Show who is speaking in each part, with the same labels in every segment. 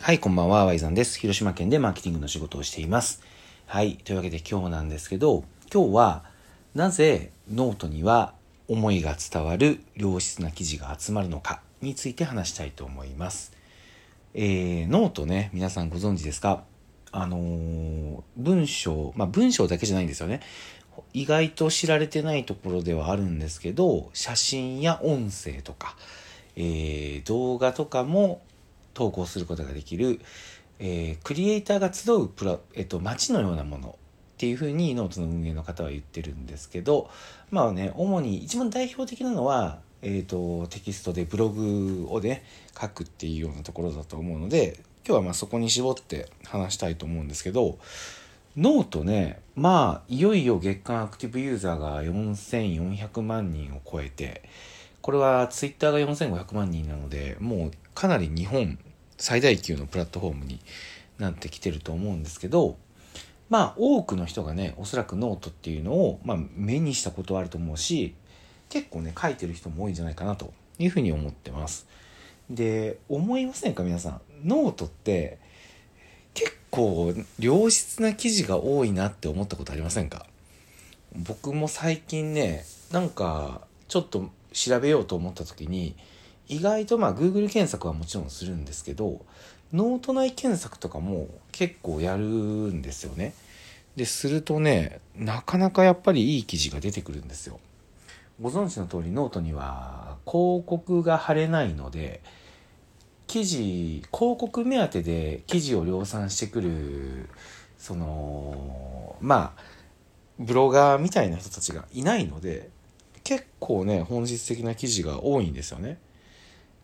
Speaker 1: はい、こんばんは、ワイザンです。広島県でマーケティングの仕事をしています。はい、というわけで今日なんですけど、今日はなぜノートには思いが伝わる良質な記事が集まるのかについて話したいと思います。えー、ノートね、皆さんご存知ですか？あのー文章、まあ文章だけじゃないんですよね。意外と知られてないところではあるんですけど、写真や音声とか、えー動画とかも投稿することができる、えークリエイターが集うプラ、えっと、街のようなものっていうふうにノートの運営の方は言ってるんですけど、まあね、主に一番代表的なのは、えっと、テキストでブログをね、書くっていうようなところだと思うので、今日はまあそこに絞って話したいと思うんですけど、ノートね、まあ、いよいよ月間アクティブユーザーが4400万人を超えて、これはツイッターが4500万人なので、もうかなり日本最大級のプラットフォームになってきてると思うんですけど、まあ多くの人がね、おそらくノートっていうのを、まあ、目にしたことはあると思うし、結構ね、書いてる人も多いんじゃないかなというふうに思ってます。で、思いませんか皆さん？ノートって結構良質な記事が多いなって思ったことありませんか？僕も最近ねなんかちょっと調べようと思った時に意外とまあ Google 検索はもちろんするんですけどノート内検索とかも結構やるんですよね。でするとねなかなかやっぱりいい記事が出てくるんですよ。ご存知の通りノートには広告が貼れないので記事広告目当てで記事を量産してくるそのまあブロガーみたいな人たちがいないので結構ね本質的な記事が多いんですよね。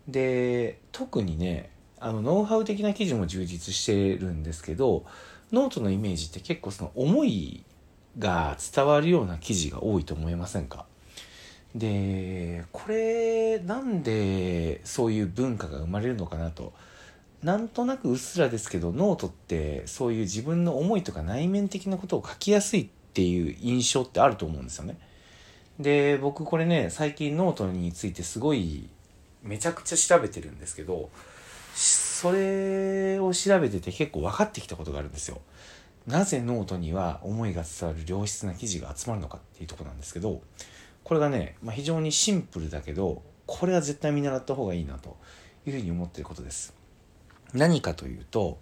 Speaker 1: で特にねあのノウハウ的な記事も充実してるんですけどノートのイメージって結構その思いが伝わるような記事が多いと思いませんか？でこれなんでそういう文化が生まれるのかなと。なんとなくうっすらですけどノートってそういう自分の思いとか内面的なことを書きやすいっていう印象ってあると思うんですよね。で僕これね最近ノートについてすごいめちゃくちゃ調べてるんですけどそれを調べてて結構分かってきたことがあるんですよ。なぜノートには思いが伝わる良質な記事が集まるのかっていうとこなんですけどこれがね、まあ、非常にシンプルだけどこれは絶対見習った方がいいなというふうに思ってることです。何かというと、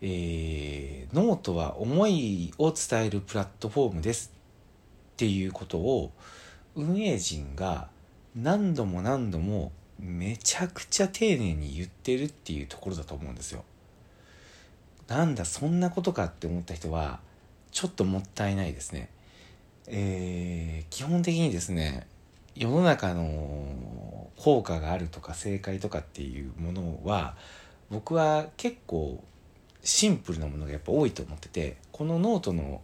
Speaker 1: えー、ノートは思いを伝えるプラットフォームですっていうことを運営陣が何度も何度もめちゃくちゃ丁寧に言ってるっていうところだと思うんですよなんだそんなことかって思った人はちょっともったいないですねえー基本的にですね世の中の効果があるとか正解とかっていうものは僕は結構シンプルなものがやっぱ多いと思っててこのノートの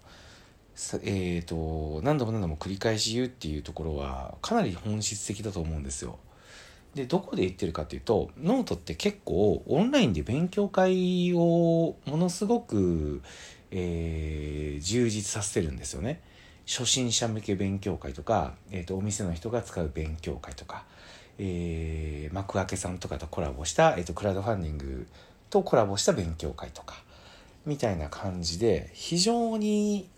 Speaker 1: えー、と何度も何度も繰り返し言うっていうところはかなり本質的だと思うんですよ。でどこで言ってるかっていうとノートって結構オンラインで勉強会をものすごく、えー充実させてるんですよね。初心者向け勉強会とか、えー、とお店の人が使う勉強会とか、えー、幕開けさんとかとコラボした、えー、とクラウドファンディングとコラボした勉強会とかみたいな感じで非常に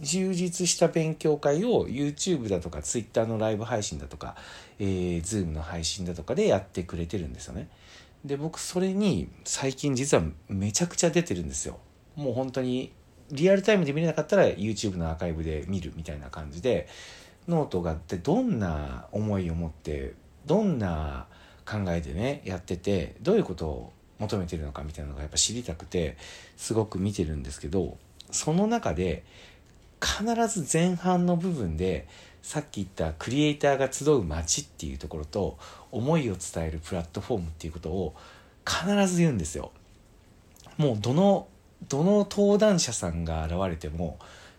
Speaker 1: 充実した勉強会を YouTube だとか Twitter のライブ配信だとか、えー、Zoom の配信だとかでやってくれてるんですよね。で僕それに最近実はめちゃくちゃ出てるんですよ。もう本当にリアルタイムで見れなかったら YouTube のアーカイブで見るみたいな感じでノートがあってどんな思いを持ってどんな考えでねやっててどういうことを求めてるのかみたいなのがやっぱ知りたくてすごく見てるんですけどその中で必ず前半の部分でさっき言ったクリエイターが集う街っていうところと思いを伝えるプラットフォームっていうことを必ず言うんですよ。もうどのどの登壇者さんが現れても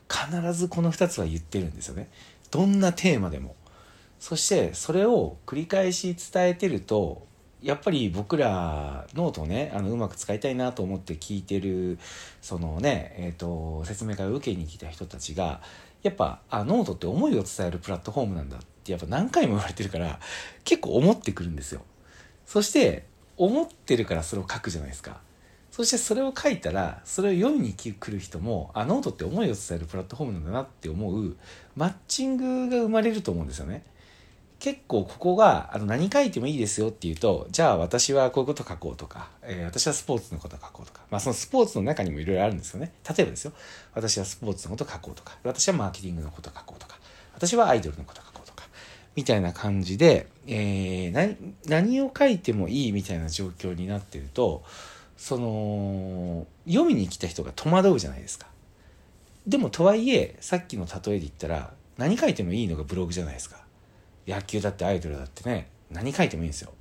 Speaker 1: 必ずこの2つは言ってるんですよね。どんなテーマでも。そしてそれを繰り返し伝えてるとやっぱり僕らノートをねあのうまく使いたいなと思って聞いてるそのね、えー、と説明会を受けに来た人たちがやっぱあノートって思いを伝えるプラットフォームなんだってやっぱ何回も言われてるから結構思ってくるんですよ。そして思ってるからそれを書くじゃないですか。そしてそれを書いたらそれを読みに来る人もあノートって思いを伝えるプラットフォームなんだなって思うマッチングが生まれると思うんですよね。結構ここがあの何書いてもいいですよっていうとじゃあ私はこういうこと書こうとか、えー、私はスポーツのこと書こうとか、まあ、そのスポーツの中にもいろいろあるんですよね。例えばですよ私はスポーツのこと書こうとか私はマーケティングのこと書こうとか私はアイドルのこと書こうとかみたいな感じで、えー、何を書いてもいいみたいな状況になってるとその読みに来た人が戸惑うじゃないですか。でもとはいえさっきの例えで言ったら何書いてもいいのがブログじゃないですか。野球だってアイドルだってね何書いてもいいんですよ。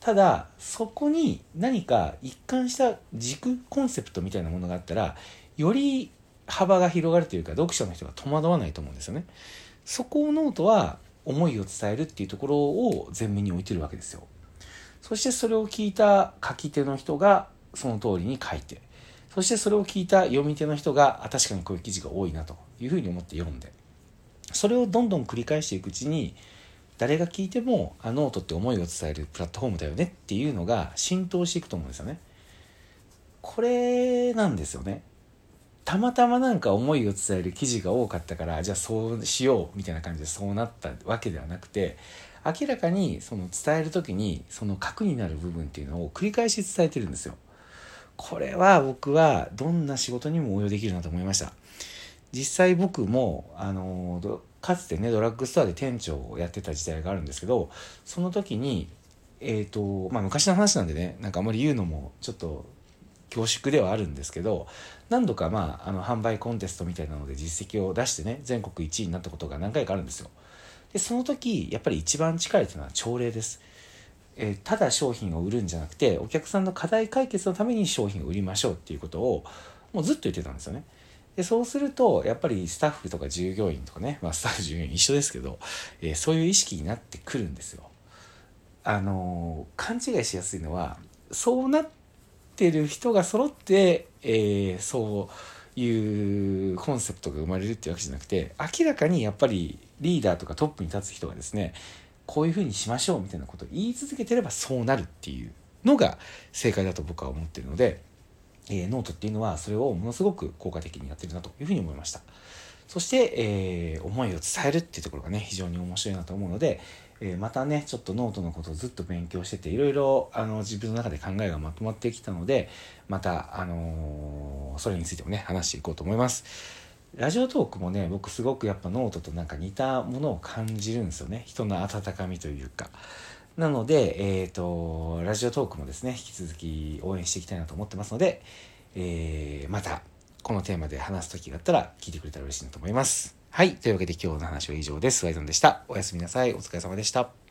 Speaker 1: ただそこに何か一貫した軸コンセプトみたいなものがあったらより幅が広がるというか読者の人が戸惑わないと思うんですよね。そこをノートは思いを伝えるっていうところを前面に置いてるわけですよ。そしてそれを聞いた書き手の人がその通りに書いてそしてそれを聞いた読み手の人があ確かにこういう記事が多いなというふうに思って読んでそれをどんどん繰り返していくうちに誰が聞いてもあノートって思いを伝えるプラットフォームだよねっていうのが浸透していくと思うんですよね。これなんですよね。たまたまなんか思いを伝える記事が多かったからじゃあそうしようみたいな感じでそうなったわけではなくて明らかにその伝える時にその核になる部分っていうのを繰り返し伝えてるんですよ。これは僕はどんな仕事にも応用できるなと思いました。実際僕もあのかつてねドラッグストアで店長をやってた時代があるんですけどその時にえっ、ー、とまあ昔の話なんでねなんかあんまり言うのもちょっと恐縮ではあるんですけど何度かまああの販売コンテストみたいなので実績を出してね全国1位になったことが何回かあるんですよでその時やっぱり一番近いというのは朝礼ですえー、ただ商品を売るんじゃなくてお客さんの課題解決のために商品を売りましょうっていうことをもうずっと言ってたんですよね。でそうするとやっぱりスタッフとか従業員とかね、まあ、スタッフ従業員一緒ですけど、えー、そういう意識になってくるんですよ。あのー、勘違いしやすいのはそうなってる人が揃って、えー、そういうコンセプトが生まれるっていうわけじゃなくて明らかにやっぱりリーダーとかトップに立つ人がですねこういうふうにしましょうみたいなことを言い続けてればそうなるっていうのが正解だと僕は思ってるので。えー、ノートっていうのはそれをものすごく効果的にやってるなというふうに思いました。そして、えー、思いを伝えるっていうところがね、非常に面白いなと思うので、えー、またね、ちょっとノートのことをずっと勉強してて、いろいろあの自分の中で考えがまとまってきたので、また、あのー、それについてもね、話していこうと思います。 Radiotalkもね、僕すごくやっぱノートとなんか似たものを感じるんですよね。人の温かみというか。なので、えっ、ー、と、 Radiotalkもですね、引き続き応援していきたいなと思ってますので、えー、また、このテーマで話す時があったら聞いてくれたら嬉しいなと思います。はい。というわけで今日の話は以上です。ワイゾンでした。おやすみなさい。お疲れ様でした。